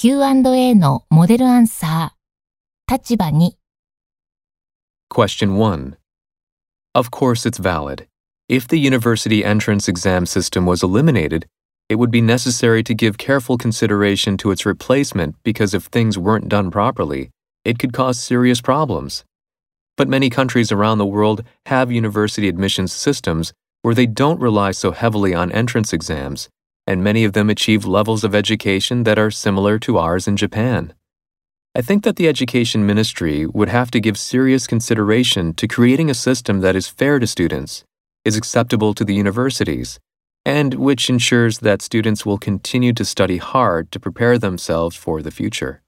Q&A のモデルアンサー。立場に Question 1. Of course, it's valid. If the university entrance exam system was eliminated, it would be necessary to give careful consideration to its replacement because if things weren't done properly, it could cause serious problems. But many countries around the world have university admissions systems where they don't rely so heavily on entrance exams, and many of them achieve levels of education that are similar to ours in Japan. I think that the Education Ministry would have to give serious consideration to creating a system that is fair to students, is acceptable to the universities, and which ensures that students will continue to study hard to prepare themselves for the future.